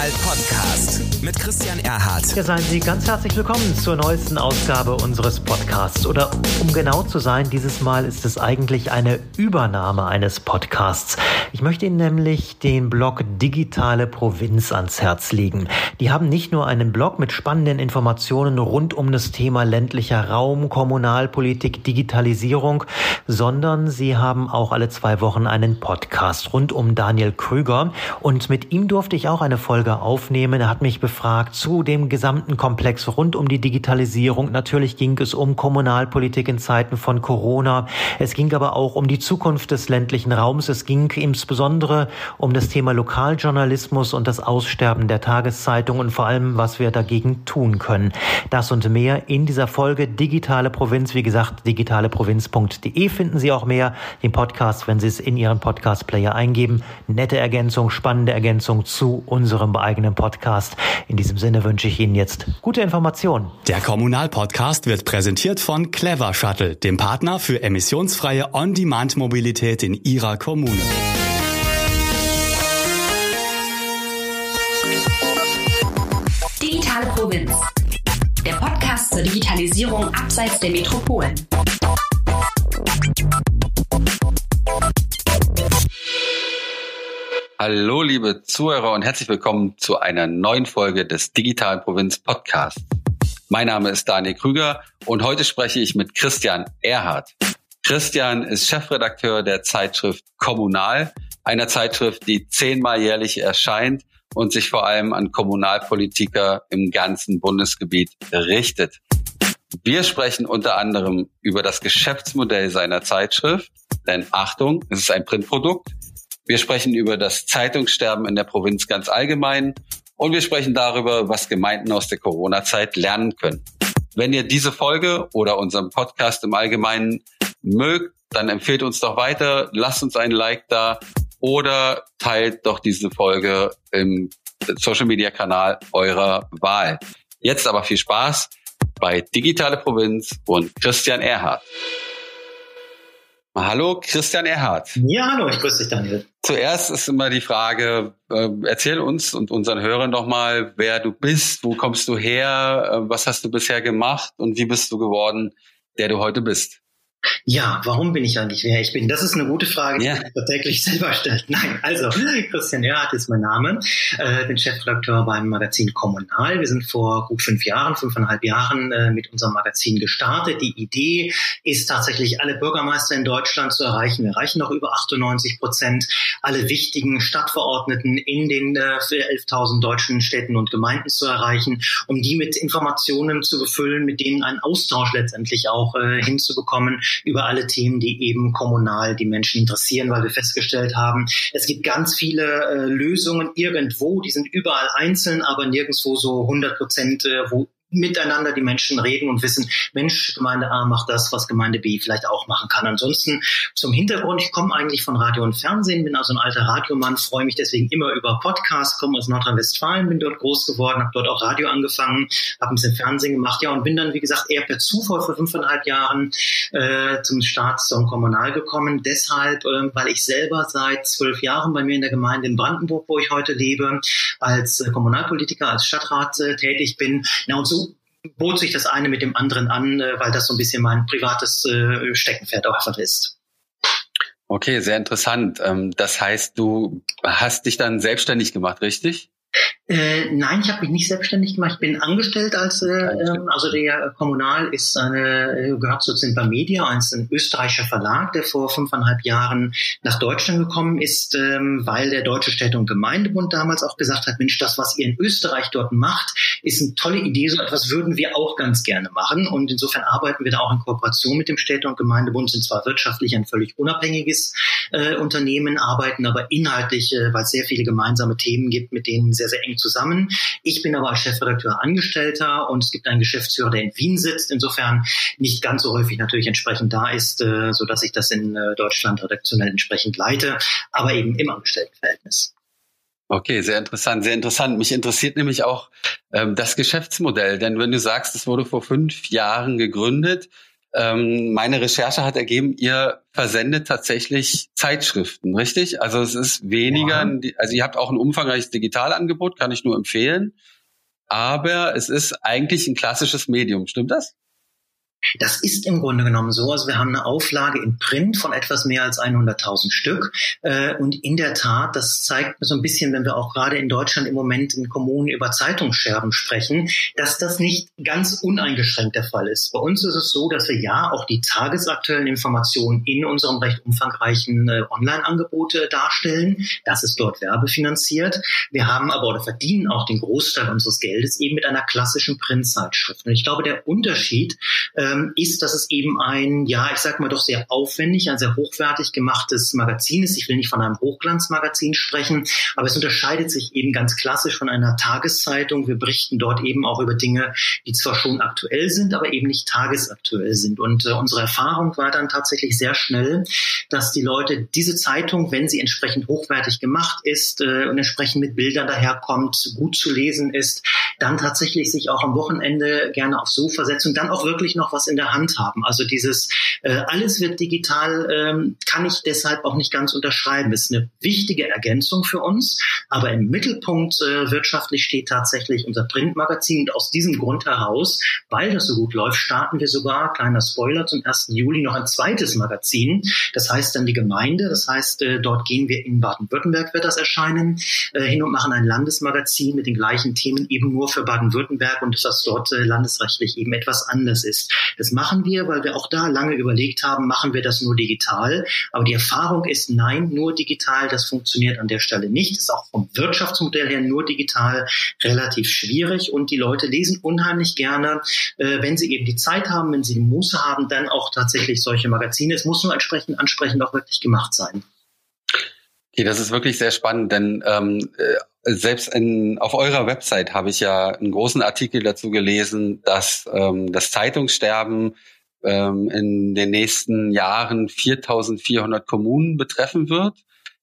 Kommunal Podcast mit Christian Erhardt. Ja, seien Sie ganz herzlich willkommen zur neuesten Ausgabe unseres Podcasts. Oder um genau zu sein, dieses Mal ist es eigentlich eine Übernahme eines Podcasts. Ich möchte Ihnen nämlich den Blog Digitale Provinz ans Herz legen. Die haben nicht nur einen Blog mit spannenden Informationen rund um das Thema ländlicher Raum, Kommunalpolitik, Digitalisierung, sondern sie haben auch alle zwei Wochen einen Podcast rund um Daniel Krüger. Und mit ihm durfte ich auch eine Folge aufnehmen. Er hat mich befragt zu dem gesamten Komplex rund um die Digitalisierung. Natürlich ging es um Kommunalpolitik in Zeiten von Corona. Es ging aber auch um die Zukunft des ländlichen Raums. Es ging insbesondere um das Thema Lokaljournalismus und das Aussterben der Tageszeitung und vor allem, was wir dagegen tun können. Das und mehr in dieser Folge Digitale Provinz. Wie gesagt, digitaleprovinz.de finden Sie auch mehr. Den Podcast, wenn Sie es in Ihren Podcast-Player eingeben. Nette Ergänzung, spannende Ergänzung zu unserem eigenen Podcast. In diesem Sinne wünsche ich Ihnen jetzt gute Informationen. Der Kommunalpodcast wird präsentiert von Clever Shuttle, dem Partner für emissionsfreie On-Demand-Mobilität in Ihrer Kommune. Digitale Provinz. Der Podcast zur Digitalisierung abseits der Metropolen. Hallo, liebe Zuhörer und herzlich willkommen zu einer neuen Folge des Digitalen Provinz Podcasts. Mein Name ist Daniel Krüger und heute spreche ich mit Christian Erhardt. Christian ist Chefredakteur der Zeitschrift Kommunal, einer Zeitschrift, die zehnmal jährlich erscheint und sich vor allem an Kommunalpolitiker im ganzen Bundesgebiet richtet. Wir sprechen unter anderem über das Geschäftsmodell seiner Zeitschrift, denn Achtung, es ist ein Printprodukt wir sprechen über das Zeitungssterben in der Provinz ganz allgemein und wir sprechen darüber, was Gemeinden aus der Corona-Zeit lernen können. Wenn ihr diese Folge oder unseren Podcast im Allgemeinen mögt, dann empfehlt uns doch weiter, lasst uns ein Like da oder teilt doch diese Folge im Social Media Kanal eurer Wahl. Jetzt aber viel Spaß bei Digitale Provinz und Christian Erhardt. Hallo, Christian Erhardt. Ja, hallo, ich grüße dich, Daniel. Zuerst ist immer die Frage, äh, erzähl uns und unseren Hörern doch mal, wer du bist, wo kommst du her, äh, was hast du bisher gemacht und wie bist du geworden, der du heute bist? Ja, warum bin ich eigentlich wer ich bin? Das ist eine gute Frage, die ja. man täglich selber stellt. Nein, also Christian Erhardt ist mein Name, äh, bin Chefredakteur beim Magazin Kommunal. Wir sind vor gut fünf Jahren, fünfeinhalb Jahren äh, mit unserem Magazin gestartet. Die Idee ist tatsächlich, alle Bürgermeister in Deutschland zu erreichen. Wir erreichen noch über 98 Prozent, alle wichtigen Stadtverordneten in den äh, 11.000 deutschen Städten und Gemeinden zu erreichen, um die mit Informationen zu befüllen, mit denen einen Austausch letztendlich auch äh, hinzubekommen über alle Themen, die eben kommunal die Menschen interessieren, weil wir festgestellt haben, es gibt ganz viele äh, Lösungen irgendwo, die sind überall einzeln, aber nirgendwo so 100 Prozent, äh, wo miteinander die Menschen reden und wissen, Mensch, Gemeinde A macht das, was Gemeinde B vielleicht auch machen kann. Ansonsten zum Hintergrund, ich komme eigentlich von Radio und Fernsehen, bin also ein alter Radiomann, freue mich deswegen immer über Podcasts, komme aus Nordrhein-Westfalen, bin dort groß geworden, habe dort auch Radio angefangen, habe ein bisschen Fernsehen gemacht, ja, und bin dann, wie gesagt, eher per Zufall vor fünfeinhalb Jahren äh, zum Staats- zum Kommunal gekommen. Deshalb, äh, weil ich selber seit zwölf Jahren bei mir in der Gemeinde in Brandenburg, wo ich heute lebe, als äh, Kommunalpolitiker, als Stadtrat äh, tätig bin. Na, und so bot sich das eine mit dem anderen an, äh, weil das so ein bisschen mein privates äh, Steckenpferd auch einfach ist. Okay, sehr interessant. Ähm, das heißt, du hast dich dann selbstständig gemacht, richtig? Äh, nein, ich habe mich nicht selbstständig gemacht. Ich bin angestellt als, äh, ähm, also der Kommunal ist eine, äh, gehört zu Zimper Media, ein, ein österreichischer Verlag, der vor fünfeinhalb Jahren nach Deutschland gekommen ist, ähm, weil der Deutsche Städte- und Gemeindebund damals auch gesagt hat, Mensch, das, was ihr in Österreich dort macht, ist eine tolle Idee, so etwas würden wir auch ganz gerne machen. Und insofern arbeiten wir da auch in Kooperation mit dem Städte- und Gemeindebund, sind zwar wirtschaftlich ein völlig unabhängiges äh, Unternehmen, arbeiten aber inhaltlich, äh, weil es sehr viele gemeinsame Themen gibt, mit denen sehr, sehr eng zusammen. Ich bin aber als Chefredakteur Angestellter und es gibt einen Geschäftsführer, der in Wien sitzt, insofern nicht ganz so häufig natürlich entsprechend da ist, äh, so dass ich das in äh, Deutschland redaktionell entsprechend leite, aber eben im Angestelltenverhältnis. Okay, sehr interessant, sehr interessant. Mich interessiert nämlich auch ähm, das Geschäftsmodell, denn wenn du sagst, es wurde vor fünf Jahren gegründet, ähm, meine Recherche hat ergeben, ihr versendet tatsächlich Zeitschriften, richtig? Also es ist weniger, ja. also ihr habt auch ein umfangreiches Digitalangebot, kann ich nur empfehlen. Aber es ist eigentlich ein klassisches Medium, stimmt das? Das ist im Grunde genommen so. Also wir haben eine Auflage in Print von etwas mehr als 100.000 Stück. Äh, und in der Tat, das zeigt so ein bisschen, wenn wir auch gerade in Deutschland im Moment in Kommunen über Zeitungsscherben sprechen, dass das nicht ganz uneingeschränkt der Fall ist. Bei uns ist es so, dass wir ja auch die tagesaktuellen Informationen in unserem recht umfangreichen äh, Online-Angebote darstellen. Das ist dort werbefinanziert. Wir haben aber oder verdienen auch den Großteil unseres Geldes eben mit einer klassischen Printzeitschrift. Und ich glaube, der Unterschied ähm, ähm, ist, dass es eben ein, ja, ich sag mal doch sehr aufwendig, ein sehr hochwertig gemachtes Magazin ist. Ich will nicht von einem Hochglanzmagazin sprechen, aber es unterscheidet sich eben ganz klassisch von einer Tageszeitung. Wir berichten dort eben auch über Dinge, die zwar schon aktuell sind, aber eben nicht tagesaktuell sind. Und äh, unsere Erfahrung war dann tatsächlich sehr schnell, dass die Leute diese Zeitung, wenn sie entsprechend hochwertig gemacht ist äh, und entsprechend mit Bildern daherkommt, gut zu lesen ist, dann tatsächlich sich auch am Wochenende gerne aufs Sofa setzen und dann auch wirklich noch was in der Hand haben. Also dieses äh, alles wird digital, ähm, kann ich deshalb auch nicht ganz unterschreiben. Ist eine wichtige Ergänzung für uns, aber im Mittelpunkt äh, wirtschaftlich steht tatsächlich unser Printmagazin und aus diesem Grund heraus, weil das so gut läuft, starten wir sogar, kleiner Spoiler, zum 1. Juli noch ein zweites Magazin. Das heißt dann die Gemeinde, das heißt, äh, dort gehen wir in Baden-Württemberg wird das erscheinen, äh, hin und machen ein Landesmagazin mit den gleichen Themen eben nur für Baden-Württemberg und dass das dort äh, landesrechtlich eben etwas anders ist. Das machen wir, weil wir auch da lange überlegt haben, machen wir das nur digital. Aber die Erfahrung ist, nein, nur digital, das funktioniert an der Stelle nicht. Das ist auch vom Wirtschaftsmodell her nur digital relativ schwierig. Und die Leute lesen unheimlich gerne, äh, wenn sie eben die Zeit haben, wenn sie die Muße haben, dann auch tatsächlich solche Magazine. Es muss nur entsprechend ansprechend auch wirklich gemacht sein. Okay, das ist wirklich sehr spannend, denn ähm, äh, selbst in, auf eurer Website habe ich ja einen großen Artikel dazu gelesen, dass ähm, das Zeitungssterben ähm, in den nächsten Jahren 4.400 Kommunen betreffen wird.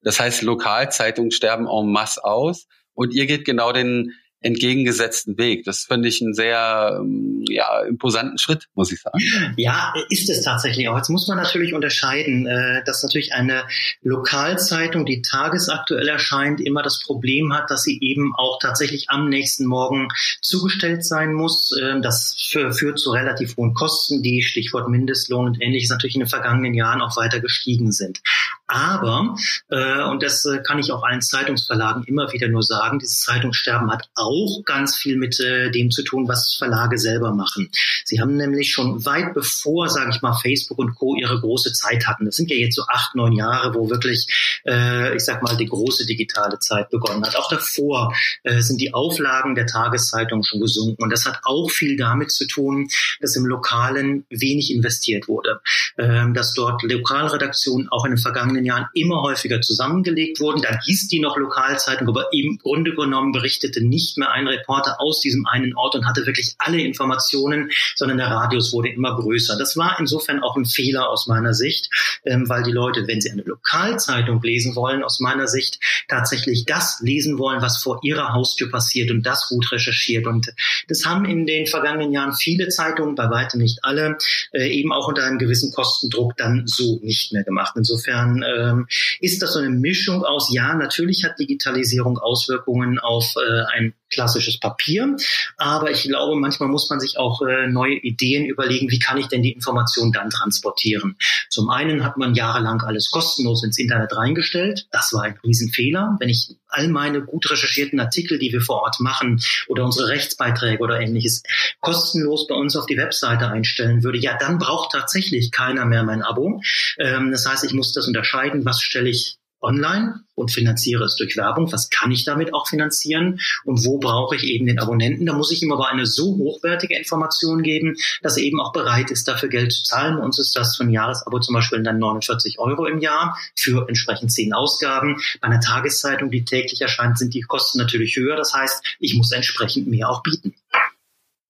Das heißt, Lokalzeitungen sterben en masse aus. Und ihr geht genau den entgegengesetzten Weg. Das finde ich einen sehr ähm, ja, imposanten Schritt, muss ich sagen. Ja, ist es tatsächlich auch. Jetzt muss man natürlich unterscheiden, äh, dass natürlich eine Lokalzeitung, die tagesaktuell erscheint, immer das Problem hat, dass sie eben auch tatsächlich am nächsten Morgen zugestellt sein muss. Ähm, das führt zu relativ hohen Kosten, die Stichwort Mindestlohn und ähnliches natürlich in den vergangenen Jahren auch weiter gestiegen sind. Aber, äh, und das äh, kann ich auch allen Zeitungsverlagen immer wieder nur sagen, dieses Zeitungssterben hat auch ganz viel mit äh, dem zu tun, was Verlage selber machen. Sie haben nämlich schon weit bevor, sage ich mal, Facebook und Co. ihre große Zeit hatten. Das sind ja jetzt so acht, neun Jahre, wo wirklich, äh, ich sag mal, die große digitale Zeit begonnen hat. Auch davor äh, sind die Auflagen der Tageszeitung schon gesunken. Und das hat auch viel damit zu tun, dass im Lokalen wenig investiert wurde. Ähm, dass dort Lokalredaktionen auch in den vergangenen Jahren immer häufiger zusammengelegt wurden. Dann hieß die noch Lokalzeitung, aber im Grunde genommen berichtete nicht mehr ein Reporter aus diesem einen Ort und hatte wirklich alle Informationen, sondern der Radius wurde immer größer. Das war insofern auch ein Fehler aus meiner Sicht, ähm, weil die Leute, wenn sie eine Lokalzeitung lesen wollen, aus meiner Sicht tatsächlich das lesen wollen, was vor ihrer Haustür passiert und das gut recherchiert. Und das haben in den vergangenen Jahren viele Zeitungen, bei weitem nicht alle, äh, eben auch unter einem gewissen Kostendruck dann so nicht mehr gemacht. Insofern ähm, ist das so eine Mischung aus, ja, natürlich hat Digitalisierung Auswirkungen auf äh, ein klassisches Papier. Aber ich glaube, manchmal muss man sich auch äh, neue Ideen überlegen, wie kann ich denn die Information dann transportieren. Zum einen hat man jahrelang alles kostenlos ins Internet reingestellt. Das war ein Riesenfehler. Wenn ich all meine gut recherchierten Artikel, die wir vor Ort machen oder unsere Rechtsbeiträge oder ähnliches kostenlos bei uns auf die Webseite einstellen würde, ja, dann braucht tatsächlich keiner mehr mein Abo. Ähm, das heißt, ich muss das unterscheiden, was stelle ich online und finanziere es durch Werbung. Was kann ich damit auch finanzieren? Und wo brauche ich eben den Abonnenten? Da muss ich ihm aber eine so hochwertige Information geben, dass er eben auch bereit ist, dafür Geld zu zahlen. Bei uns ist das für ein Jahresabo zum Beispiel dann 49 Euro im Jahr für entsprechend zehn Ausgaben. Bei einer Tageszeitung, die täglich erscheint, sind die Kosten natürlich höher. Das heißt, ich muss entsprechend mehr auch bieten.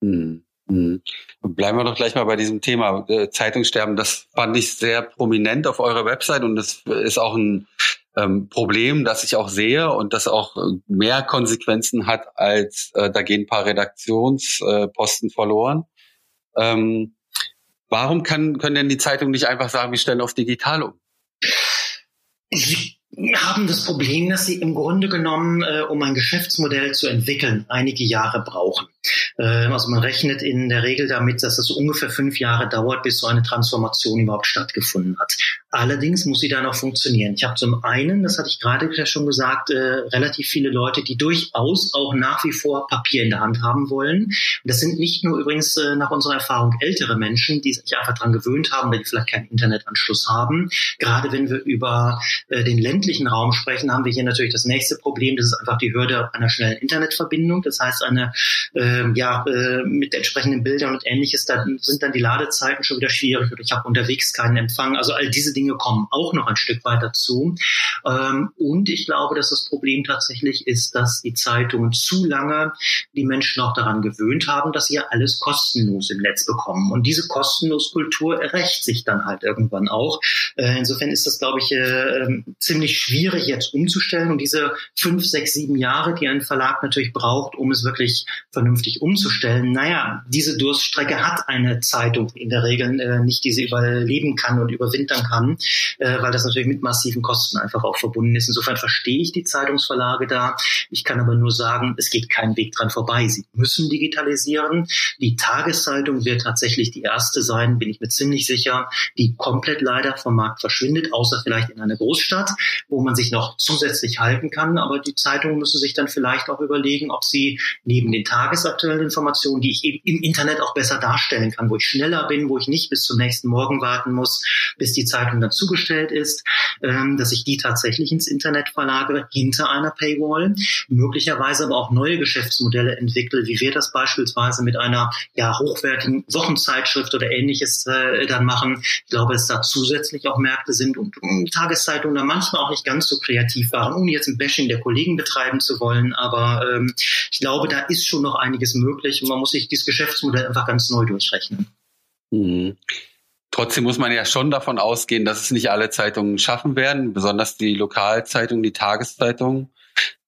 Hm. Hm. Bleiben wir doch gleich mal bei diesem Thema äh, Zeitungssterben. Das fand ich sehr prominent auf eurer Website und das ist auch ein ähm, Problem, das ich auch sehe und das auch äh, mehr Konsequenzen hat, als äh, da gehen ein paar Redaktionsposten äh, verloren. Ähm, Warum kann, können denn die Zeitungen nicht einfach sagen, wir stellen auf digital um? Sie haben das Problem, dass sie im Grunde genommen, äh, um ein Geschäftsmodell zu entwickeln, einige Jahre brauchen. Äh, also man rechnet in der Regel damit, dass es ungefähr fünf Jahre dauert, bis so eine Transformation überhaupt stattgefunden hat. Allerdings muss sie dann auch funktionieren. Ich habe zum einen, das hatte ich gerade schon gesagt, äh, relativ viele Leute, die durchaus auch nach wie vor Papier in der Hand haben wollen. Und das sind nicht nur übrigens äh, nach unserer Erfahrung ältere Menschen, die sich einfach daran gewöhnt haben, weil die vielleicht keinen Internetanschluss haben. Gerade wenn wir über äh, den Ländlichen ländlichen Raum sprechen, haben wir hier natürlich das nächste Problem. Das ist einfach die Hürde einer schnellen Internetverbindung. Das heißt, eine äh, ja äh, mit entsprechenden Bildern und ähnliches, da sind dann die Ladezeiten schon wieder schwierig oder ich habe unterwegs keinen Empfang. Also all diese Dinge kommen auch noch ein Stück weit dazu. Ähm, und ich glaube, dass das Problem tatsächlich ist, dass die Zeitungen zu lange die Menschen auch daran gewöhnt haben, dass sie ja alles kostenlos im Netz bekommen. Und diese Kostenloskultur rächt sich dann halt irgendwann auch. Äh, insofern ist das, glaube ich, äh, ziemlich ziemlich schwierig jetzt umzustellen und diese fünf, sechs, sieben Jahre, die ein Verlag natürlich braucht, um es wirklich vernünftig umzustellen. Naja, diese Durststrecke hat eine Zeitung in der Regel äh, nicht, die sie überleben kann und überwintern kann, äh, weil das natürlich mit massiven Kosten einfach auch verbunden ist. Insofern verstehe ich die Zeitungsverlage da. Ich kann aber nur sagen, es geht kein Weg dran vorbei. Sie müssen digitalisieren. Die Tageszeitung wird tatsächlich die erste sein, bin ich mir ziemlich sicher, die komplett leider vom Markt verschwindet, außer vielleicht in einer Großstadt wo man sich noch zusätzlich halten kann. Aber die Zeitungen müssen sich dann vielleicht auch überlegen, ob sie neben den tagesaktuellen Informationen, die ich eben im Internet auch besser darstellen kann, wo ich schneller bin, wo ich nicht bis zum nächsten Morgen warten muss, bis die Zeitung dann zugestellt ist, ähm, dass ich die tatsächlich ins Internet verlagere, hinter einer Paywall, möglicherweise aber auch neue Geschäftsmodelle entwickle, wie wir das beispielsweise mit einer ja, hochwertigen Wochenzeitschrift oder ähnliches äh, dann machen. Ich glaube, dass da zusätzlich auch Märkte sind und, und Tageszeitungen da manchmal auch nicht ganz so kreativ waren, ohne jetzt ein Bashing der Kollegen betreiben zu wollen. Aber ähm, ich glaube, da ist schon noch einiges möglich und man muss sich dieses Geschäftsmodell einfach ganz neu durchrechnen. Mhm. Trotzdem muss man ja schon davon ausgehen, dass es nicht alle Zeitungen schaffen werden, besonders die Lokalzeitungen, die Tageszeitungen.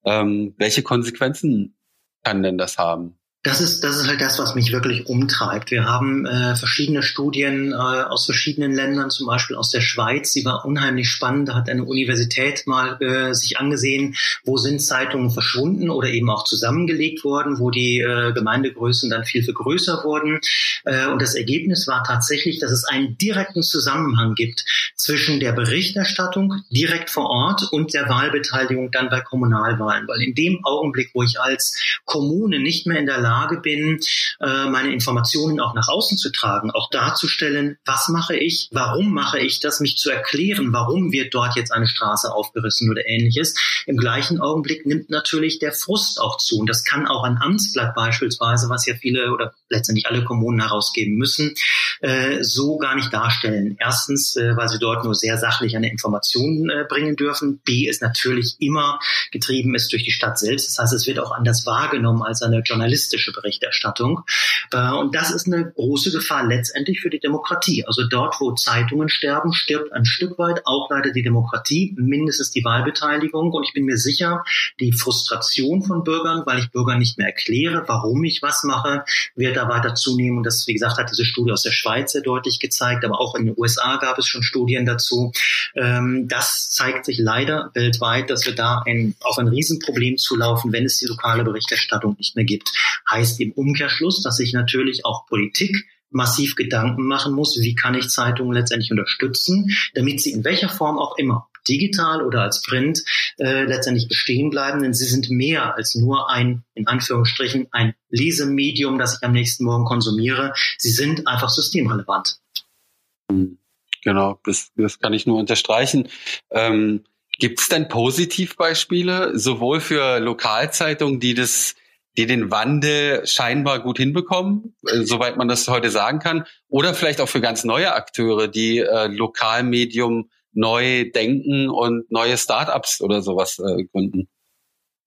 Ähm, welche Konsequenzen kann denn das haben? Das ist, das ist halt das, was mich wirklich umtreibt. Wir haben äh, verschiedene Studien äh, aus verschiedenen Ländern, zum Beispiel aus der Schweiz, die war unheimlich spannend. Da hat eine Universität mal äh, sich angesehen, wo sind Zeitungen verschwunden oder eben auch zusammengelegt worden, wo die äh, Gemeindegrößen dann viel, viel größer wurden. Äh, und das Ergebnis war tatsächlich, dass es einen direkten Zusammenhang gibt zwischen der Berichterstattung direkt vor Ort und der Wahlbeteiligung dann bei Kommunalwahlen. Weil in dem Augenblick, wo ich als Kommune nicht mehr in der Lage bin, äh, meine Informationen auch nach außen zu tragen, auch darzustellen, was mache ich, warum mache ich das, mich zu erklären, warum wird dort jetzt eine Straße aufgerissen oder ähnliches. Im gleichen Augenblick nimmt natürlich der Frust auch zu. Und das kann auch ein Amtsblatt beispielsweise, was ja viele oder letztendlich alle Kommunen herausgeben müssen, äh, so gar nicht darstellen. Erstens, äh, weil sie dort nur sehr sachlich eine Information äh, bringen dürfen. B ist natürlich immer getrieben ist durch die Stadt selbst. Das heißt, es wird auch anders wahrgenommen als eine journalistische Berichterstattung. Äh, und das ist eine große Gefahr letztendlich für die Demokratie. Also dort, wo Zeitungen sterben, stirbt ein Stück weit auch leider die Demokratie, mindestens die Wahlbeteiligung. Und ich bin mir sicher, die Frustration von Bürgern, weil ich Bürgern nicht mehr erkläre, warum ich was mache, wird da weiter zunehmen. Und das, wie gesagt, hat diese Studie aus der Schweiz sehr deutlich gezeigt, aber auch in den USA gab es schon Studien dazu. Ähm, das zeigt sich leider weltweit, dass wir da ein, auf ein Riesenproblem zulaufen, wenn es die lokale Berichterstattung nicht mehr gibt. Heißt im Umkehrschluss, dass sich natürlich auch Politik massiv Gedanken machen muss, wie kann ich Zeitungen letztendlich unterstützen, damit sie in welcher Form auch immer, digital oder als Print, äh, letztendlich bestehen bleiben, denn sie sind mehr als nur ein, in Anführungsstrichen, ein Lesemedium, das ich am nächsten Morgen konsumiere. Sie sind einfach systemrelevant. Genau, das, das kann ich nur unterstreichen. Ähm, Gibt es denn Positivbeispiele, sowohl für Lokalzeitungen, die das die den Wandel scheinbar gut hinbekommen, äh, soweit man das heute sagen kann, oder vielleicht auch für ganz neue Akteure, die äh, Lokalmedium neu denken und neue Startups oder sowas äh, gründen.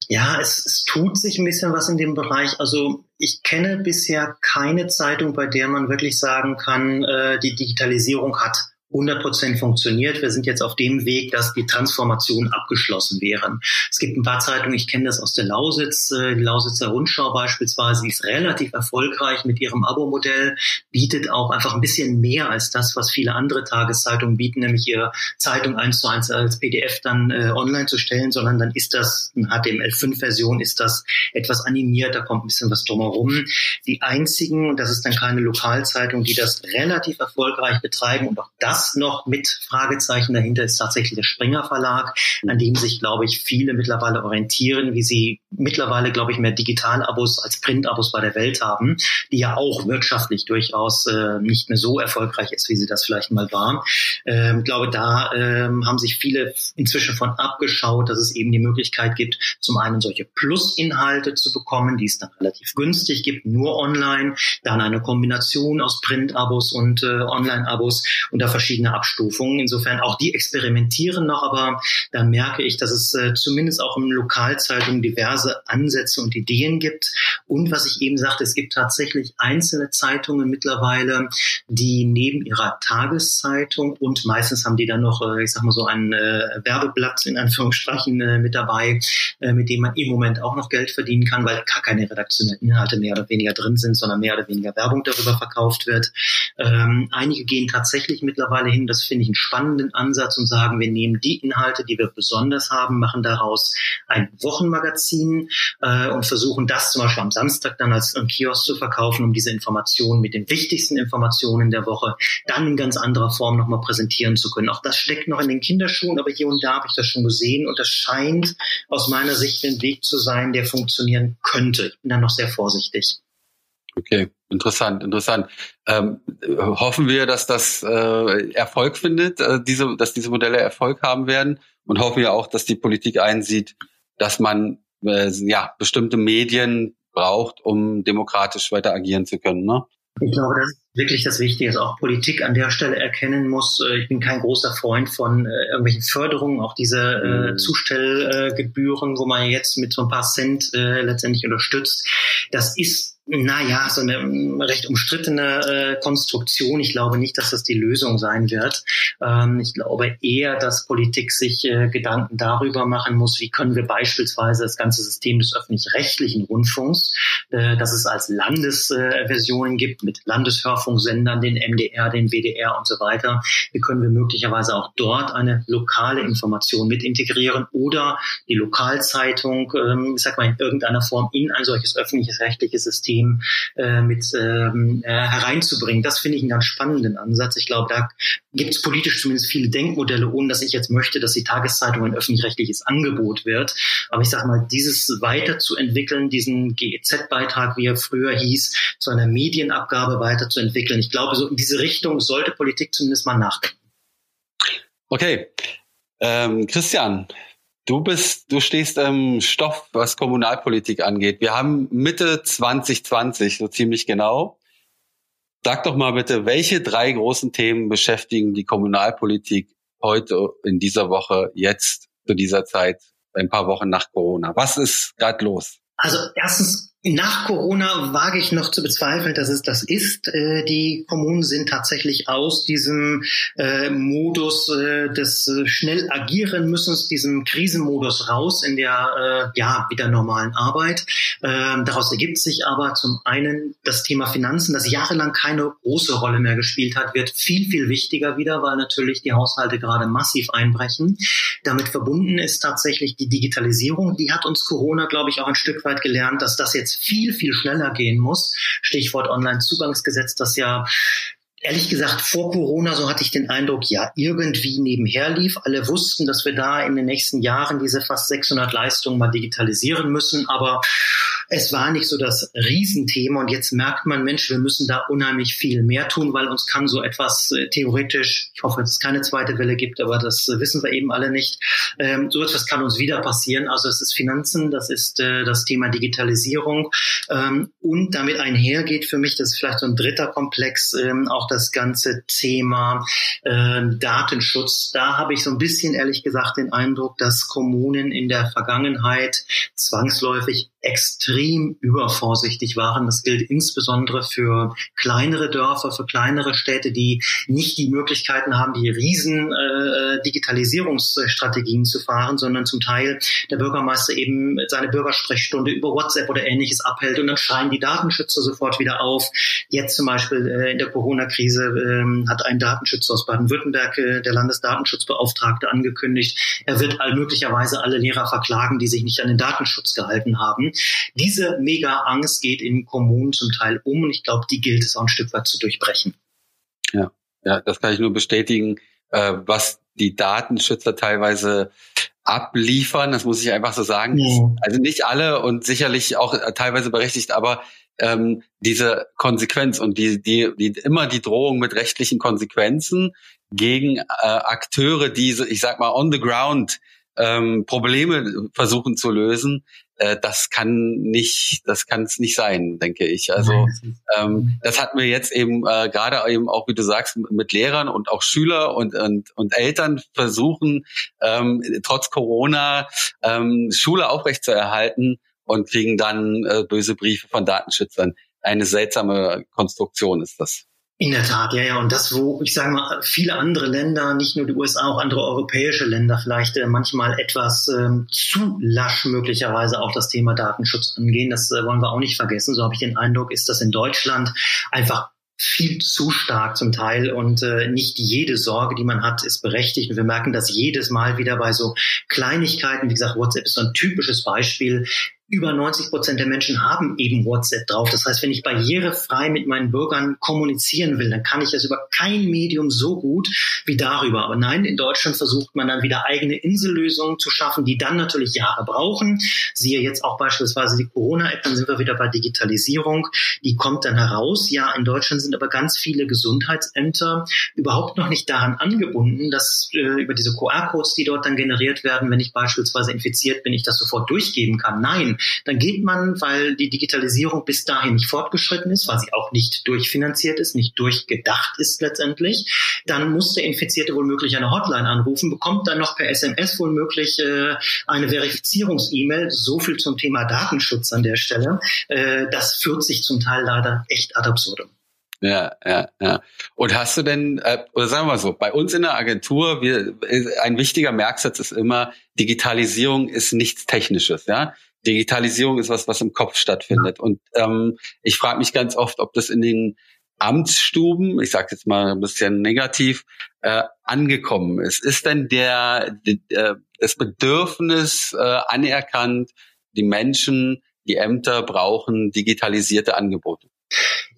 Ja, es, es tut sich ein bisschen was in dem Bereich. Also ich kenne bisher keine Zeitung, bei der man wirklich sagen kann, äh, die Digitalisierung hat 100 Prozent funktioniert. Wir sind jetzt auf dem Weg, dass die Transformation abgeschlossen wäre. Es gibt ein paar Zeitungen, ich kenne das aus der Lausitz, äh, die Lausitzer Rundschau beispielsweise, die ist relativ erfolgreich mit ihrem Abo-Modell, bietet auch einfach ein bisschen mehr als das, was viele andere Tageszeitungen bieten, nämlich ihre Zeitung eins zu eins als PDF dann äh, online zu stellen, sondern dann ist das eine HTML5-Version, ist das etwas animiert, da kommt ein bisschen was drumherum. Die einzigen, und das ist dann keine Lokalzeitung, die das relativ erfolgreich betreiben und auch das das noch mit Fragezeichen dahinter ist tatsächlich der Springer Verlag, an dem sich, glaube ich, viele mittlerweile orientieren, wie sie mittlerweile, glaube ich, mehr Digital-Abos als Print-Abos bei der Welt haben, die ja auch wirtschaftlich durchaus äh, nicht mehr so erfolgreich ist, wie sie das vielleicht mal war. Ähm, glaube, da ähm, haben sich viele inzwischen von abgeschaut, dass es eben die Möglichkeit gibt, zum einen solche Plus-Inhalte zu bekommen, die es dann relativ günstig gibt, nur online, dann eine Kombination aus Print-Abos und äh, Online-Abos und da verschiedene verschiedene Abstufungen. Insofern auch die experimentieren noch, aber da merke ich, dass es äh, zumindest auch in Lokalzeitungen diverse Ansätze und Ideen gibt. Und was ich eben sagte, es gibt tatsächlich einzelne Zeitungen mittlerweile, die neben ihrer Tageszeitung und meistens haben die dann noch, äh, ich sag mal so ein äh, Werbeblatt in Anführungsstrichen äh, mit dabei, äh, mit dem man im Moment auch noch Geld verdienen kann, weil gar keine redaktionellen Inhalte mehr oder weniger drin sind, sondern mehr oder weniger Werbung darüber verkauft wird. Ähm, einige gehen tatsächlich mittlerweile mittlerweile hin, das finde ich einen spannenden Ansatz und sagen, wir nehmen die Inhalte, die wir besonders haben, machen daraus ein Wochenmagazin äh, und versuchen das zum Beispiel am Samstag dann als Kiosk zu verkaufen, um diese Informationen mit den wichtigsten Informationen der Woche dann in ganz anderer Form nochmal präsentieren zu können. Auch das steckt noch in den Kinderschuhen, aber hier und da habe ich das schon gesehen und das scheint aus meiner Sicht ein Weg zu sein, der funktionieren könnte. Ich bin da noch sehr vorsichtig. Okay, interessant, interessant. Ähm, hoffen wir, dass das äh, Erfolg findet, äh, diese, dass diese Modelle Erfolg haben werden und hoffen wir auch, dass die Politik einsieht, dass man äh, ja bestimmte Medien braucht, um demokratisch weiter agieren zu können. Ne? Ich glaube, das ist wirklich das Wichtige, dass auch Politik an der Stelle erkennen muss. Äh, ich bin kein großer Freund von äh, irgendwelchen Förderungen, auch diese äh, mhm. Zustellgebühren, wo man jetzt mit so ein paar Cent äh, letztendlich unterstützt. Das ist naja, so eine mm, recht umstrittene äh, Konstruktion. Ich glaube nicht, dass das die Lösung sein wird. Ähm, ich glaube eher, dass Politik sich äh, Gedanken darüber machen muss, wie können wir beispielsweise das ganze System des öffentlich-rechtlichen Rundfunks, äh, das es als Landesversionen gibt, mit Landeshörfunksendern, den MDR, den WDR und so weiter, wie können wir möglicherweise auch dort eine lokale Information mit integrieren oder die Lokalzeitung, ähm, ich sag mal, in irgendeiner Form in ein solches öffentliches rechtliches System System äh, mit ähm, äh, hereinzubringen. Das finde ich einen ganz spannenden Ansatz. Ich glaube, da gibt es politisch zumindest viele Denkmodelle, ohne dass ich jetzt möchte, dass die Tageszeitung ein öffentlich-rechtliches Angebot wird. Aber ich sage mal, dieses weiterzuentwickeln, diesen GEZ-Beitrag, wie er früher hieß, zu einer Medienabgabe weiterzuentwickeln. Ich glaube, so in diese Richtung sollte Politik zumindest mal nachdenken. Okay. Ähm, Christian, Du bist, du stehst im Stoff, was Kommunalpolitik angeht. Wir haben Mitte 2020, so ziemlich genau. Sag doch mal bitte, welche drei großen Themen beschäftigen die Kommunalpolitik heute in dieser Woche, jetzt zu dieser Zeit, ein paar Wochen nach Corona? Was ist gerade los? Also erstens nach Corona wage ich noch zu bezweifeln, dass es das ist. Äh, die Kommunen sind tatsächlich aus diesem äh, Modus äh, des schnell agieren müssen, diesem Krisenmodus raus in der ja wieder normalen Arbeit. Ähm, daraus ergibt sich aber zum einen das Thema Finanzen, das jahrelang keine große Rolle mehr gespielt hat, wird viel viel wichtiger wieder, weil natürlich die Haushalte gerade massiv einbrechen. Damit verbunden ist tatsächlich die Digitalisierung. Die hat uns Corona, glaube ich, auch ein Stück weit gelernt, dass das jetzt viel, viel schneller gehen muss. Stichwort Online-Zugangsgesetz, das ja ehrlich gesagt, vor Corona, so hatte ich den Eindruck, ja, irgendwie nebenher lief. Alle wussten, dass wir da in den nächsten Jahren diese fast 600 Leistungen mal digitalisieren müssen, aber es war nicht so das Riesenthema und jetzt merkt man, Mensch, wir müssen da unheimlich viel mehr tun, weil uns kann so etwas äh, theoretisch, ich hoffe, dass es keine zweite Welle gibt, aber das äh, wissen wir eben alle nicht, ähm, so etwas kann uns wieder passieren. Also es ist Finanzen, das ist äh, das Thema Digitalisierung ähm, und damit einhergeht für mich, das ist vielleicht so ein dritter Komplex, ähm, auch das ganze Thema äh, Datenschutz. Da habe ich so ein bisschen ehrlich gesagt den Eindruck, dass Kommunen in der Vergangenheit zwangsläufig extrem übervorsichtig waren. Das gilt insbesondere für kleinere Dörfer, für kleinere Städte, die nicht die Möglichkeiten haben, die riesen äh, Digitalisierungsstrategien zu fahren, sondern zum Teil der Bürgermeister eben seine Bürgersprechstunde über WhatsApp oder ähnliches abhält und dann schreien die Datenschützer sofort wieder auf. Jetzt zum Beispiel äh, in der Corona-Krise äh, hat ein Datenschützer aus Baden-Württemberg, äh, der Landesdatenschutzbeauftragte, angekündigt, er wird all möglicherweise alle Lehrer verklagen, die sich nicht an den Datenschutz gehalten haben. Diese Mega-Angst geht in Kommunen zum Teil um und ich glaube, die gilt es auch ein Stück weit zu durchbrechen. Ja, ja, das kann ich nur bestätigen, äh, was die Datenschützer teilweise abliefern, das muss ich einfach so sagen. Ja. Also nicht alle und sicherlich auch äh, teilweise berechtigt, aber ähm, diese Konsequenz und die, die, die immer die Drohung mit rechtlichen Konsequenzen gegen äh, Akteure, die, ich sag mal, on the ground ähm, Probleme versuchen zu lösen, äh, das kann nicht, das kann es nicht sein, denke ich. Also ähm, das hatten wir jetzt eben äh, gerade eben auch, wie du sagst, mit Lehrern und auch Schüler und und, und Eltern versuchen ähm, trotz Corona ähm, Schule aufrechtzuerhalten und kriegen dann äh, böse Briefe von Datenschützern. Eine seltsame Konstruktion ist das. In der Tat, ja, ja. Und das, wo ich sage mal, viele andere Länder, nicht nur die USA, auch andere europäische Länder vielleicht äh, manchmal etwas ähm, zu lasch möglicherweise auch das Thema Datenschutz angehen. Das äh, wollen wir auch nicht vergessen. So habe ich den Eindruck, ist das in Deutschland einfach viel zu stark zum Teil und äh, nicht jede Sorge, die man hat, ist berechtigt. Und wir merken das jedes Mal wieder bei so Kleinigkeiten. Wie gesagt, WhatsApp ist so ein typisches Beispiel über 90 Prozent der Menschen haben eben WhatsApp drauf. Das heißt, wenn ich barrierefrei mit meinen Bürgern kommunizieren will, dann kann ich das über kein Medium so gut wie darüber. Aber nein, in Deutschland versucht man dann wieder eigene Insellösungen zu schaffen, die dann natürlich Jahre brauchen. Siehe jetzt auch beispielsweise die Corona-App, dann sind wir wieder bei Digitalisierung. Die kommt dann heraus. Ja, in Deutschland sind aber ganz viele Gesundheitsämter überhaupt noch nicht daran angebunden, dass äh, über diese QR-Codes, die dort dann generiert werden, wenn ich beispielsweise infiziert bin, ich das sofort durchgeben kann. Nein, dann geht man, weil die Digitalisierung bis dahin nicht fortgeschritten ist, weil sie auch nicht durchfinanziert ist, nicht durchgedacht ist letztendlich, dann muss der Infizierte womöglich eine Hotline anrufen, bekommt dann noch per SMS womöglich äh, eine Verifizierungs-E-Mail. So viel zum Thema Datenschutz an der Stelle. Äh, das führt sich zum Teil leider echt ad absurdum. Ja, ja, ja. Und hast du denn, äh, oder sagen wir mal so, bei uns in der Agentur, wir, äh, ein wichtiger Merksatz ist immer, Digitalisierung ist nichts Technisches, ja. Digitalisierung ist was, was im Kopf stattfindet. Und ähm, ich frage mich ganz oft, ob das in den Amtsstuben, ich sage jetzt mal ein bisschen negativ, äh, angekommen ist. Ist denn der, die, äh, das Bedürfnis äh, anerkannt, die Menschen, die Ämter brauchen digitalisierte Angebote?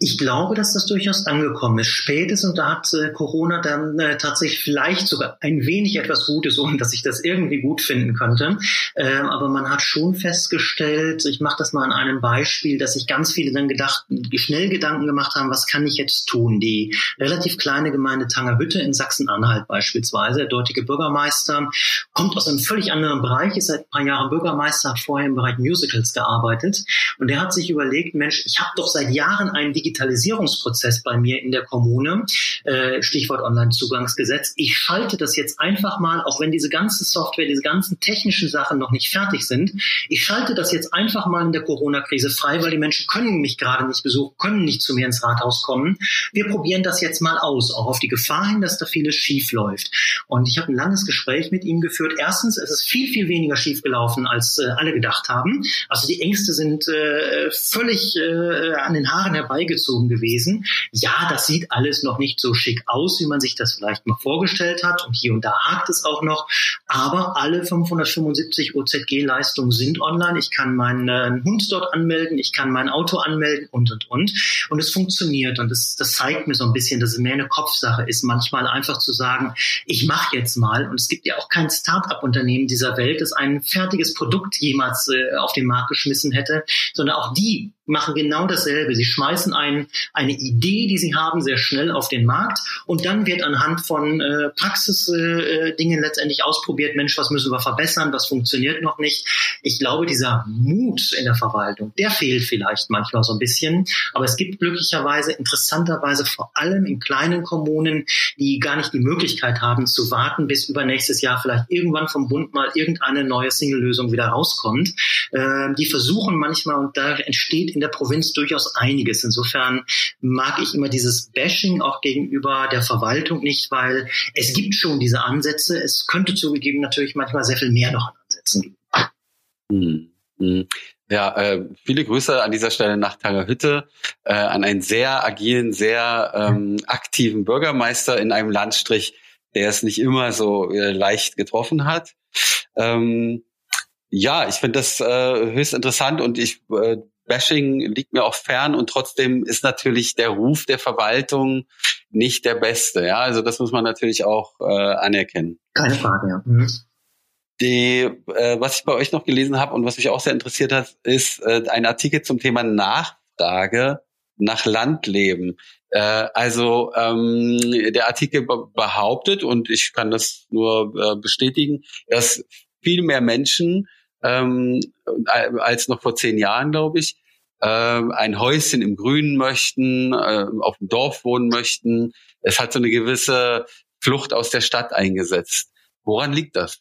Ich glaube, dass das durchaus angekommen ist. Spätestens, da hat äh, Corona dann äh, tatsächlich vielleicht sogar ein wenig etwas Gutes, ohne dass ich das irgendwie gut finden könnte. Ähm, aber man hat schon festgestellt, ich mache das mal an einem Beispiel, dass sich ganz viele dann gedacht, schnell Gedanken gemacht haben, was kann ich jetzt tun? Die relativ kleine Gemeinde Tangerhütte in Sachsen-Anhalt beispielsweise, der dortige Bürgermeister, kommt aus einem völlig anderen Bereich, ist seit ein paar Jahren Bürgermeister, hat vorher im Bereich Musicals gearbeitet und der hat sich überlegt, Mensch, ich habe doch seit Jahren einen Digitalisierungsprozess bei mir in der Kommune, äh, Stichwort Online-Zugangsgesetz. Ich schalte das jetzt einfach mal, auch wenn diese ganze Software, diese ganzen technischen Sachen noch nicht fertig sind, ich schalte das jetzt einfach mal in der Corona-Krise frei, weil die Menschen können mich gerade nicht besuchen, können nicht zu mir ins Rathaus kommen. Wir probieren das jetzt mal aus, auch auf die Gefahr hin, dass da vieles schief läuft. Und ich habe ein langes Gespräch mit ihm geführt. Erstens, es ist viel, viel weniger schief gelaufen, als äh, alle gedacht haben. Also die Ängste sind äh, völlig äh, an den Haaren herbeigezogen gewesen. Ja, das sieht alles noch nicht so schick aus, wie man sich das vielleicht mal vorgestellt hat. Und hier und da hakt es auch noch. Aber alle 575 OZG-Leistungen sind online. Ich kann meinen äh, Hund dort anmelden, ich kann mein Auto anmelden und, und, und. Und es funktioniert. Und das, das zeigt mir so ein bisschen, dass es mehr eine Kopfsache ist, manchmal einfach zu sagen, ich mache jetzt mal. Und es gibt ja auch kein Start-up-Unternehmen dieser Welt, das ein fertiges Produkt jemals äh, auf den Markt geschmissen hätte, sondern auch die machen genau dasselbe. Sie schmeißen ein, eine Idee, die sie haben, sehr schnell auf den Markt und dann wird anhand von äh, Praxisdingen äh, letztendlich ausprobiert, Mensch, was müssen wir verbessern, was funktioniert noch nicht. Ich glaube, dieser Mut in der Verwaltung, der fehlt vielleicht manchmal so ein bisschen, aber es gibt glücklicherweise, interessanterweise vor allem in kleinen Kommunen, die gar nicht die Möglichkeit haben zu warten, bis übernächstes Jahr vielleicht irgendwann vom Bund mal irgendeine neue Single-Lösung wieder rauskommt. Äh, die versuchen manchmal und da entsteht in der Provinz durchaus einiges. Insofern mag ich immer dieses Bashing auch gegenüber der Verwaltung nicht, weil es gibt schon diese Ansätze. Es könnte zugegeben natürlich manchmal sehr viel mehr noch an Ansätzen geben. Hm, hm. Ja, äh, viele Grüße an dieser Stelle nach Tangerhütte äh, an einen sehr agilen, sehr ähm, aktiven Bürgermeister in einem Landstrich, der es nicht immer so äh, leicht getroffen hat. Ähm, ja, ich finde das äh, höchst interessant und ich äh, Bashing liegt mir auch fern und trotzdem ist natürlich der Ruf der Verwaltung nicht der beste. Ja, also das muss man natürlich auch äh, anerkennen. Keine Frage, ja. Mhm. Die, äh, was ich bei euch noch gelesen habe und was mich auch sehr interessiert hat, ist äh, ein Artikel zum Thema Nachfrage nach Landleben. Äh, also ähm, der Artikel behauptet, und ich kann das nur äh, bestätigen, dass viel mehr Menschen ähm, als noch vor zehn Jahren, glaube ich, äh, ein Häuschen im Grünen möchten, äh, auf dem Dorf wohnen möchten. Es hat so eine gewisse Flucht aus der Stadt eingesetzt. Woran liegt das?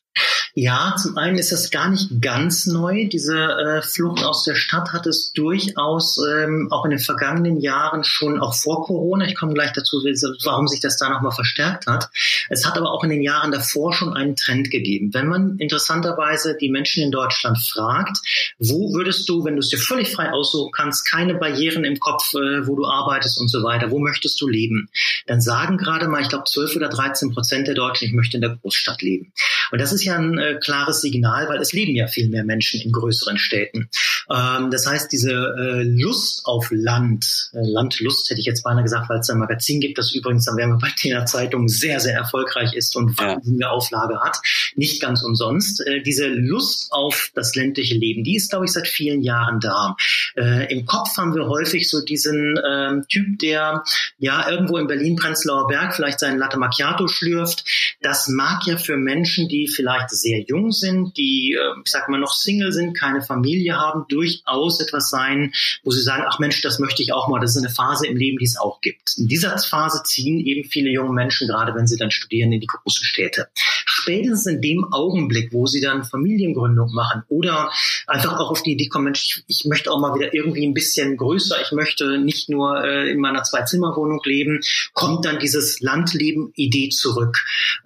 Ja, zum einen ist das gar nicht ganz neu. Diese äh, Flucht aus der Stadt hat es durchaus ähm, auch in den vergangenen Jahren schon, auch vor Corona, ich komme gleich dazu, warum sich das da nochmal verstärkt hat. Es hat aber auch in den Jahren davor schon einen Trend gegeben. Wenn man interessanterweise die Menschen in Deutschland fragt, wo würdest du, wenn du es dir völlig frei aussuchen kannst, keine Barrieren im Kopf, äh, wo du arbeitest und so weiter, wo möchtest du leben? Dann sagen gerade mal, ich glaube, 12 oder 13 Prozent der Deutschen, ich möchte in der Großstadt leben. Und das ist ja ein äh, klares Signal, weil es leben ja viel mehr Menschen in größeren Städten. Ähm, das heißt, diese äh, Lust auf Land, äh, Landlust hätte ich jetzt beinahe gesagt, weil es ein Magazin gibt, das übrigens, dann werden wir bei der Zeitung sehr, sehr erfolgreich ist und eine Auflage hat, nicht ganz umsonst. Äh, diese Lust auf das ländliche Leben, die ist, glaube ich, seit vielen Jahren da. Äh, Im Kopf haben wir häufig so diesen ähm, Typ, der ja irgendwo in Berlin-Prenzlauer Berg vielleicht seinen Latte Macchiato schlürft. Das mag ja für Menschen, die vielleicht sehr jung sind, die, äh, ich sag mal, noch Single sind, keine Familie haben, durchaus etwas sein, wo sie sagen, ach Mensch, das möchte ich auch mal. Das ist eine Phase im Leben, die es auch gibt. In dieser Phase ziehen eben viele junge Menschen, gerade wenn sie dann studieren, in die großen Städte. Spätestens in dem Augenblick, wo sie dann Familiengründung machen oder einfach auch auf die Idee kommen, Mensch, ich, ich möchte auch mal wieder irgendwie ein bisschen größer, ich möchte nicht nur äh, in meiner Zwei-Zimmer-Wohnung leben, kommt dann dieses Landleben-Idee zurück.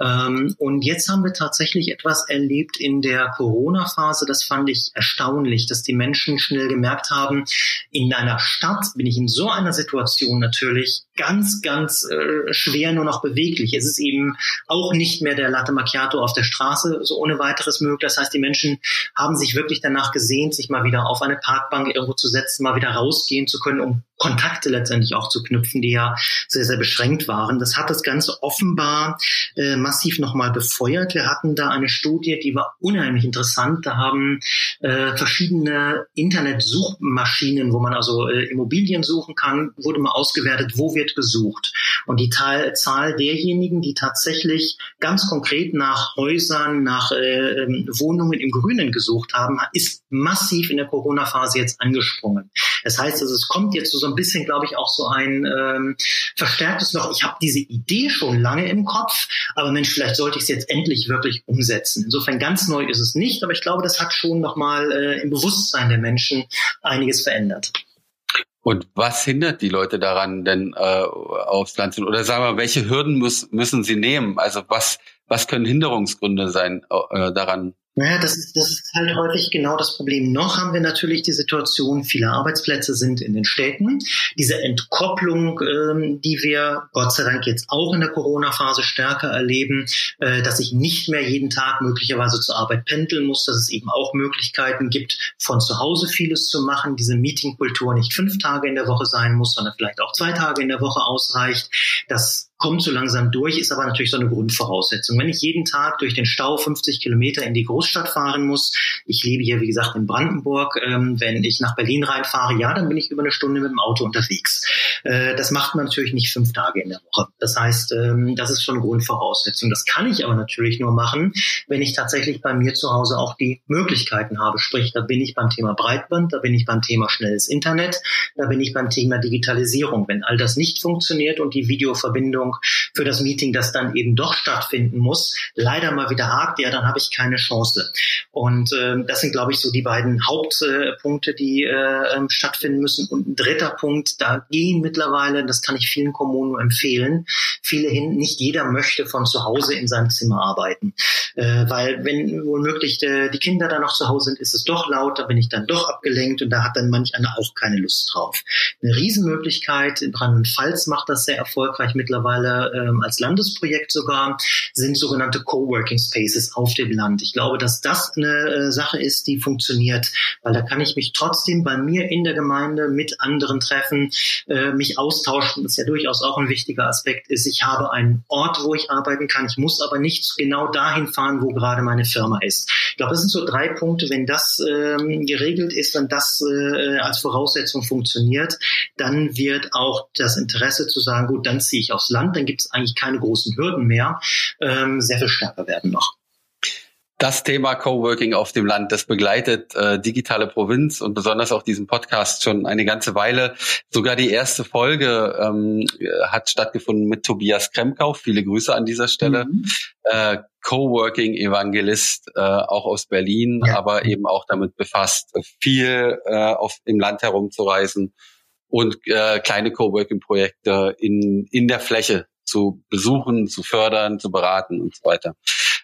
Ähm, und jetzt haben wir tatsächlich etwas erlebt in der Corona-Phase, das fand ich erstaunlich, dass die Menschen schnell gemerkt haben, in einer Stadt bin ich in so einer Situation natürlich ganz, ganz äh, schwer nur noch beweglich. Es ist eben auch nicht mehr der Latte Macchiato auf der Straße so ohne weiteres möglich. Das heißt, die Menschen haben sich wirklich danach gesehnt, sich mal wieder auf eine Parkbank irgendwo zu setzen, mal wieder rausgehen zu können, um Kontakte letztendlich auch zu knüpfen, die ja sehr, sehr beschränkt waren. Das hat das Ganze offenbar äh, massiv nochmal befeuert. Wir hatten da eine Studie, die war unheimlich interessant. Da haben äh, verschiedene Internetsuchmaschinen, wo man also äh, Immobilien suchen kann, wurde mal ausgewertet, wo wird gesucht. Und die Teil, Zahl derjenigen, die tatsächlich ganz konkret nach Häusern, nach äh, ähm, Wohnungen im Grünen gesucht haben, ist massiv in der Corona-Phase jetzt angesprungen. Das heißt, also, es kommt jetzt so ein bisschen, glaube ich, auch so ein ähm, verstärktes noch, ich habe diese Idee schon lange im Kopf, aber Mensch, vielleicht sollte ich es jetzt endlich wirklich umsetzen. Insofern ganz neu ist es nicht, aber ich glaube, das hat schon nochmal äh, im Bewusstsein der Menschen einiges verändert. Und was hindert die Leute daran, denn äh, aufs Land zu? Oder sagen wir, welche Hürden muss, müssen sie nehmen? Also was, was können Hinderungsgründe sein äh, daran? Naja, das ist, das ist halt häufig genau das Problem. Noch haben wir natürlich die Situation, viele Arbeitsplätze sind in den Städten. Diese Entkopplung, ähm, die wir Gott sei Dank jetzt auch in der Corona-Phase stärker erleben, äh, dass ich nicht mehr jeden Tag möglicherweise zur Arbeit pendeln muss, dass es eben auch Möglichkeiten gibt, von zu Hause vieles zu machen, diese Meetingkultur nicht fünf Tage in der Woche sein muss, sondern vielleicht auch zwei Tage in der Woche ausreicht. Das kommt so langsam durch, ist aber natürlich so eine Grundvoraussetzung. Wenn ich jeden Tag durch den Stau 50 Kilometer in die Großstadt fahren muss, ich lebe hier, wie gesagt, in Brandenburg, ähm, wenn ich nach Berlin reinfahre, ja, dann bin ich über eine Stunde mit dem Auto unterwegs. Äh, das macht man natürlich nicht fünf Tage in der Woche. Das heißt, ähm, das ist schon Grundvoraussetzung. Das kann ich aber natürlich nur machen, wenn ich tatsächlich bei mir zu Hause auch die Möglichkeiten habe. Sprich, da bin ich beim Thema Breitband, da bin ich beim Thema schnelles Internet, da bin ich beim Thema Digitalisierung. Wenn all das nicht funktioniert und die Videoverbindung für das Meeting, das dann eben doch stattfinden muss, leider mal wieder hakt, ja, dann habe ich keine Chance. Und äh, das sind, glaube ich, so die beiden Hauptpunkte, äh, die äh, ähm, stattfinden müssen. Und ein dritter Punkt, da gehen mittlerweile, das kann ich vielen Kommunen nur empfehlen, viele hin, nicht jeder möchte von zu Hause in seinem Zimmer arbeiten. Äh, weil wenn womöglich äh, die Kinder dann noch zu Hause sind, ist es doch laut, da bin ich dann doch abgelenkt und da hat dann manch einer auch keine Lust drauf. Eine Riesenmöglichkeit, in Rheinland-Pfalz macht das sehr erfolgreich mittlerweile ähm, als Landesprojekt sogar, sind sogenannte Coworking Spaces auf dem Land. Ich glaube, dass das eine äh, Sache ist, die funktioniert, weil da kann ich mich trotzdem bei mir in der Gemeinde mit anderen treffen, äh, mich austauschen. Ist ja durchaus auch ein wichtiger Aspekt ist. Ich habe einen Ort, wo ich arbeiten kann. Ich muss aber nicht genau dahin fahren, wo gerade meine Firma ist. Ich glaube, das sind so drei Punkte. Wenn das ähm, geregelt ist, wenn das äh, als Voraussetzung funktioniert, dann wird auch das Interesse zu sagen, gut, dann ziehe ich aufs Land, dann gibt es eigentlich keine großen Hürden mehr, ähm, sehr viel stärker werden noch das Thema Coworking auf dem Land, das begleitet äh, digitale Provinz und besonders auch diesen Podcast schon eine ganze Weile. Sogar die erste Folge ähm, hat stattgefunden mit Tobias Kremkauf. Viele Grüße an dieser Stelle. Mhm. Äh, Coworking Evangelist, äh, auch aus Berlin, ja. aber eben auch damit befasst, viel äh, auf im Land herumzureisen und äh, kleine Coworking Projekte in in der Fläche zu besuchen, zu fördern, zu beraten und so weiter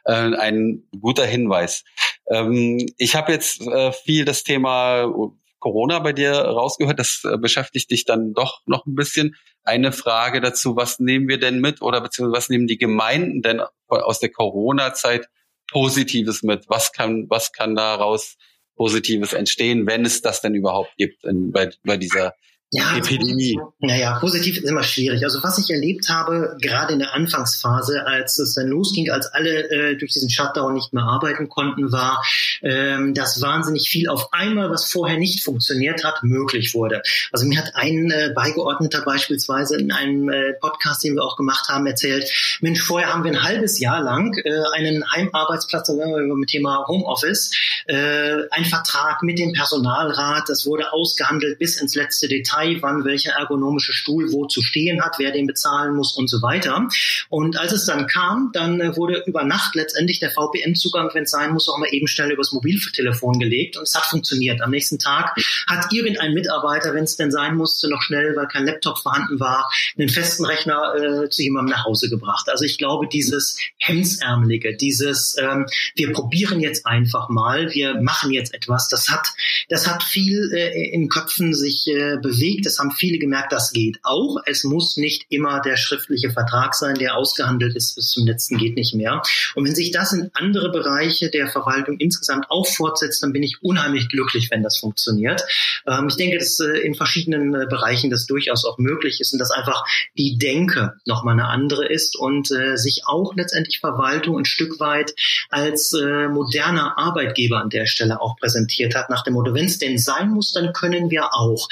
äh, ein guter Hinweis. Ähm, ich habe jetzt äh, viel das Thema Corona bei dir rausgehört. Das äh, beschäftigt dich dann doch noch ein bisschen. Eine Frage dazu, was nehmen wir denn mit oder beziehungsweise was nehmen die Gemeinden denn aus der Corona-Zeit Positives mit? Was kann, was kann daraus Positives entstehen, wenn es das denn überhaupt gibt in, bei, bei dieser ja, Epidemie. Naja, positiv ist immer schwierig. Also was ich erlebt habe, gerade in der Anfangsphase, als es dann losging, als alle äh, durch diesen Shutdown nicht mehr arbeiten konnten, war, ähm, dass wahnsinnig viel auf einmal, was vorher nicht funktioniert hat, möglich wurde. Also mir hat ein äh, Beigeordneter beispielsweise in einem äh, Podcast, den wir auch gemacht haben, erzählt, Mensch, vorher haben wir ein halbes Jahr lang äh, einen Heimarbeitsplatz, da wir mit Thema Homeoffice, äh, ein Vertrag mit dem Personalrat, das wurde ausgehandelt bis ins letzte Detail frei, wann welcher ergonomische Stuhl wo zu stehen hat, wer den bezahlen muss und so weiter. Und als es dann kam, dann äh, wurde über Nacht letztendlich der VPN-Zugang, wenn es sein muss, auch mal eben schnell übers Mobiltelefon gelegt und es hat funktioniert. Am nächsten Tag hat irgendein Mitarbeiter, wenn es denn sein musste, noch schnell, weil kein Laptop vorhanden war, einen festen Rechner äh, zu jemandem nach Hause gebracht. Also ich glaube, dieses Hemsärmelige, dieses ähm, wir probieren jetzt einfach mal, wir machen jetzt etwas, das hat, das hat viel äh, in Köpfen sich äh, bewegt liegt. Es haben viele gemerkt, das geht auch. Es muss nicht immer der schriftliche Vertrag sein, der ausgehandelt ist bis zum letzten geht nicht mehr. Und wenn sich das in andere Bereiche der Verwaltung insgesamt auch fortsetzt, dann bin ich unheimlich glücklich, wenn das funktioniert. Ähm, ich denke, dass äh, in verschiedenen äh, Bereichen das durchaus auch möglich ist und dass einfach die Denke nochmal eine andere ist und äh, sich auch letztendlich Verwaltung ein Stück weit als äh, moderner Arbeitgeber an der Stelle auch präsentiert hat, nach dem Motto, wenn es denn sein muss, dann können wir auch.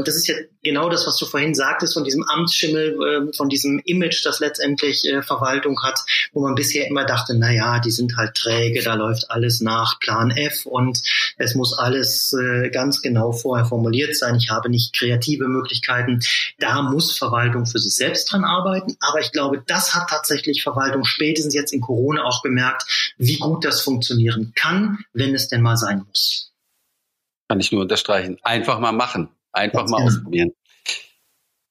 Äh, das ist ja genau das, was du vorhin sagtest, von diesem Amtsschimmel, äh, von diesem Image, das letztendlich äh, Verwaltung hat, wo man bisher immer dachte, na ja, die sind halt träge, da läuft alles nach Plan F und es muss alles äh, ganz genau vorher formuliert sein. Ich habe nicht kreative Möglichkeiten. Da muss Verwaltung für sich selbst dran arbeiten. Aber ich glaube, das hat tatsächlich Verwaltung spätestens jetzt in Corona auch gemerkt, wie gut das funktionieren kann, wenn es denn mal sein muss. Kann ich nur unterstreichen. Einfach mal machen. Einfach mal genau. ausprobieren.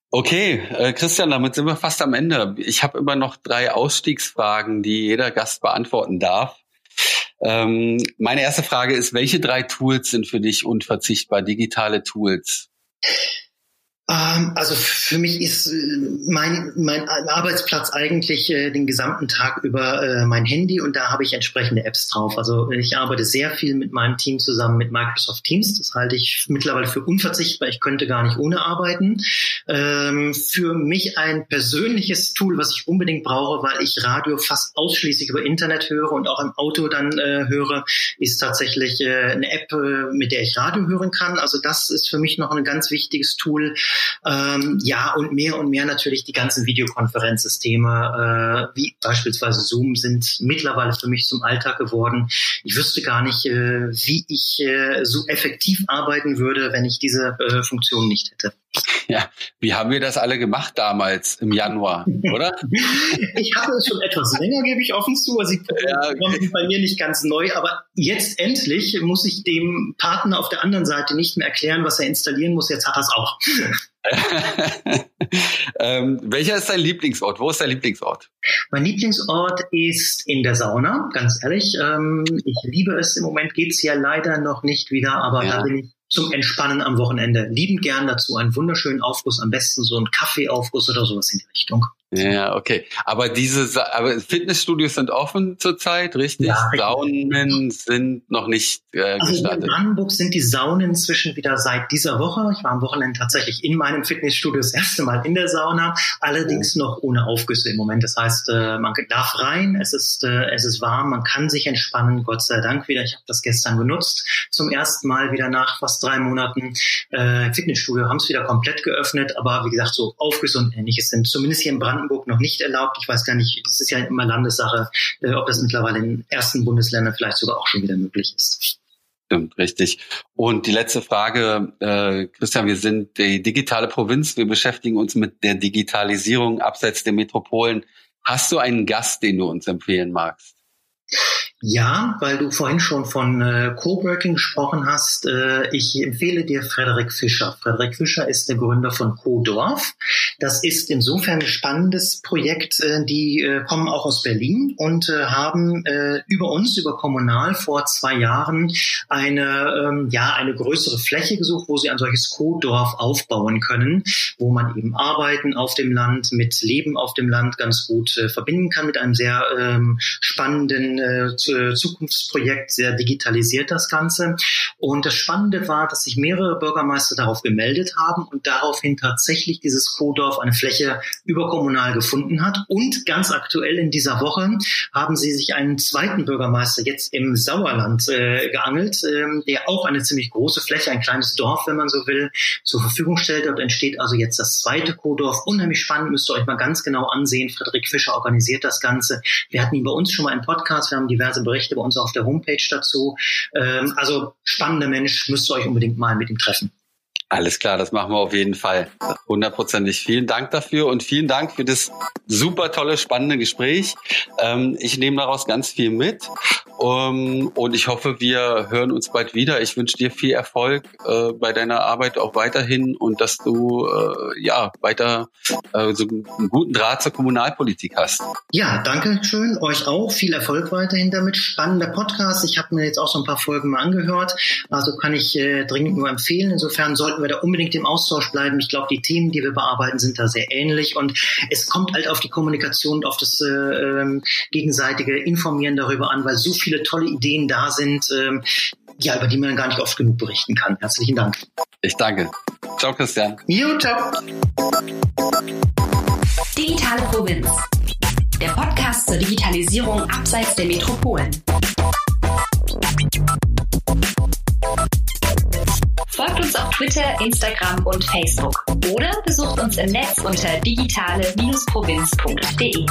Okay, äh, Christian, damit sind wir fast am Ende. Ich habe immer noch drei Ausstiegsfragen, die jeder Gast beantworten darf. Ähm, meine erste Frage ist, welche drei Tools sind für dich unverzichtbar, digitale Tools? Ähm, also für mich ist äh, mein, mein Arbeitsplatz eigentlich äh, den gesamten Tag über äh, mein Handy und da habe ich entsprechende Apps drauf. Also ich arbeite sehr viel mit meinem Team zusammen mit Microsoft Teams. Das halte ich mittlerweile für unverzichtbar. Ich könnte gar nicht ohne arbeiten. Ähm, für mich ein persönliches Tool, was ich unbedingt brauche, weil ich Radio fast ausschließlich über Internet höre und auch im Auto dann höre, ist tatsächlich eine App, mit der ich Radio hören kann. Also das ist für mich noch ein ganz wichtiges Tool. Ähm, ja, und mehr und mehr natürlich die ganzen Videokonferenzsysteme, äh, wie beispielsweise Zoom, sind mittlerweile für mich zum Alltag geworden. Ich wüsste gar nicht, äh, wie ich äh, so effektiv arbeiten würde, wenn ich diese äh, Funktion nicht hätte. Ja, wie haben wir das alle gemacht damals im Januar, oder? ich hatte es schon etwas länger, gebe ich offen zu. Also ja, okay. bei mir nicht ganz neu, aber jetzt endlich muss ich dem Partner auf der anderen Seite nicht mehr erklären, was er installieren muss. Jetzt hat er es auch. ähm, welcher ist dein Lieblingsort? Wo ist dein Lieblingsort? Mein Lieblingsort ist in der Sauna, ganz ehrlich. Ähm, ich liebe es. Im Moment geht es ja leider noch nicht wieder, aber ja. da bin ich zum Entspannen am Wochenende. Lieben gern dazu einen wunderschönen Aufguss, am besten so einen Kaffeeaufguss oder sowas in die Richtung. Ja, okay. Aber diese, aber Fitnessstudios sind offen zurzeit, richtig? Ja, Saunen sind noch nicht äh, also gestartet. In Brandenburg sind die Saunen inzwischen wieder seit dieser Woche. Ich war am Wochenende tatsächlich in meinem Fitnessstudio das erste Mal in der Sauna, allerdings noch ohne Aufgüsse im Moment. Das heißt, äh, man darf rein, es ist, äh, es ist warm, man kann sich entspannen, Gott sei Dank wieder. Ich habe das gestern genutzt, zum ersten Mal wieder nach fast drei Monaten. Äh, Fitnessstudio haben es wieder komplett geöffnet, aber wie gesagt, so Aufgüsse und ähnliches sind zumindest hier in Brandenburg Brandenburg noch nicht erlaubt. Ich weiß gar nicht, das ist ja immer Landessache, äh, ob das mittlerweile in ersten Bundesländern vielleicht sogar auch schon wieder möglich ist. Stimmt, richtig. Und die letzte Frage, äh, Christian, wir sind die digitale Provinz, wir beschäftigen uns mit der Digitalisierung abseits der Metropolen. Hast du einen Gast, den du uns empfehlen magst? Ja, weil du vorhin schon von äh, Coworking gesprochen hast. Äh, ich empfehle dir Frederik Fischer. Frederik Fischer ist der Gründer von Co-Dorf. Das ist insofern ein spannendes Projekt. Äh, die äh, kommen auch aus Berlin und äh, haben äh, über uns, über Kommunal, vor zwei Jahren eine, ähm, ja, eine größere Fläche gesucht, wo sie ein solches Co-Dorf aufbauen können, wo man eben Arbeiten auf dem Land mit Leben auf dem Land ganz gut äh, verbinden kann mit einem sehr ähm, spannenden äh, Zukunftsprojekt, sehr digitalisiert das Ganze. Und das Spannende war, dass sich mehrere Bürgermeister darauf gemeldet haben und daraufhin tatsächlich dieses Kodorf eine Fläche überkommunal gefunden hat. Und ganz aktuell in dieser Woche haben sie sich einen zweiten Bürgermeister jetzt im Sauerland äh, geangelt, äh, der auch eine ziemlich große Fläche, ein kleines Dorf, wenn man so will, zur Verfügung stellt. Dort entsteht also jetzt das zweite Kodorf. Unheimlich spannend, müsst ihr euch mal ganz genau ansehen. Frederik Fischer organisiert das Ganze. Wir hatten ihn bei uns schon mal im Podcast, wir haben diverse Berichte bei uns auf der Homepage dazu. Ähm, also spannender Mensch, müsst ihr euch unbedingt mal mit ihm treffen. Alles klar, das machen wir auf jeden Fall. Hundertprozentig. Vielen Dank dafür und vielen Dank für das super tolle, spannende Gespräch. Ähm, ich nehme daraus ganz viel mit um, und ich hoffe, wir hören uns bald wieder. Ich wünsche dir viel Erfolg äh, bei deiner Arbeit auch weiterhin und dass du äh, ja weiter äh, so einen guten Draht zur Kommunalpolitik hast. Ja, danke schön. Euch auch. Viel Erfolg weiterhin damit. Spannender Podcast. Ich habe mir jetzt auch so ein paar Folgen mal angehört. Also kann ich äh, dringend nur empfehlen. Insofern sollten wir da unbedingt im Austausch bleiben. Ich glaube, die Themen, die wir bearbeiten, sind da sehr ähnlich und es kommt halt auf die Kommunikation und auf das äh, ähm, gegenseitige Informieren darüber an, weil so viel viele tolle Ideen da sind, ähm, ja, über die man gar nicht oft genug berichten kann. Herzlichen Dank. Ich danke. Ciao, Christian. Jo, ciao. Digitale Provinz. Der Podcast zur Digitalisierung abseits der Metropolen. Folgt uns auf Twitter, Instagram und Facebook oder besucht uns im Netz unter digitale-provinz.de.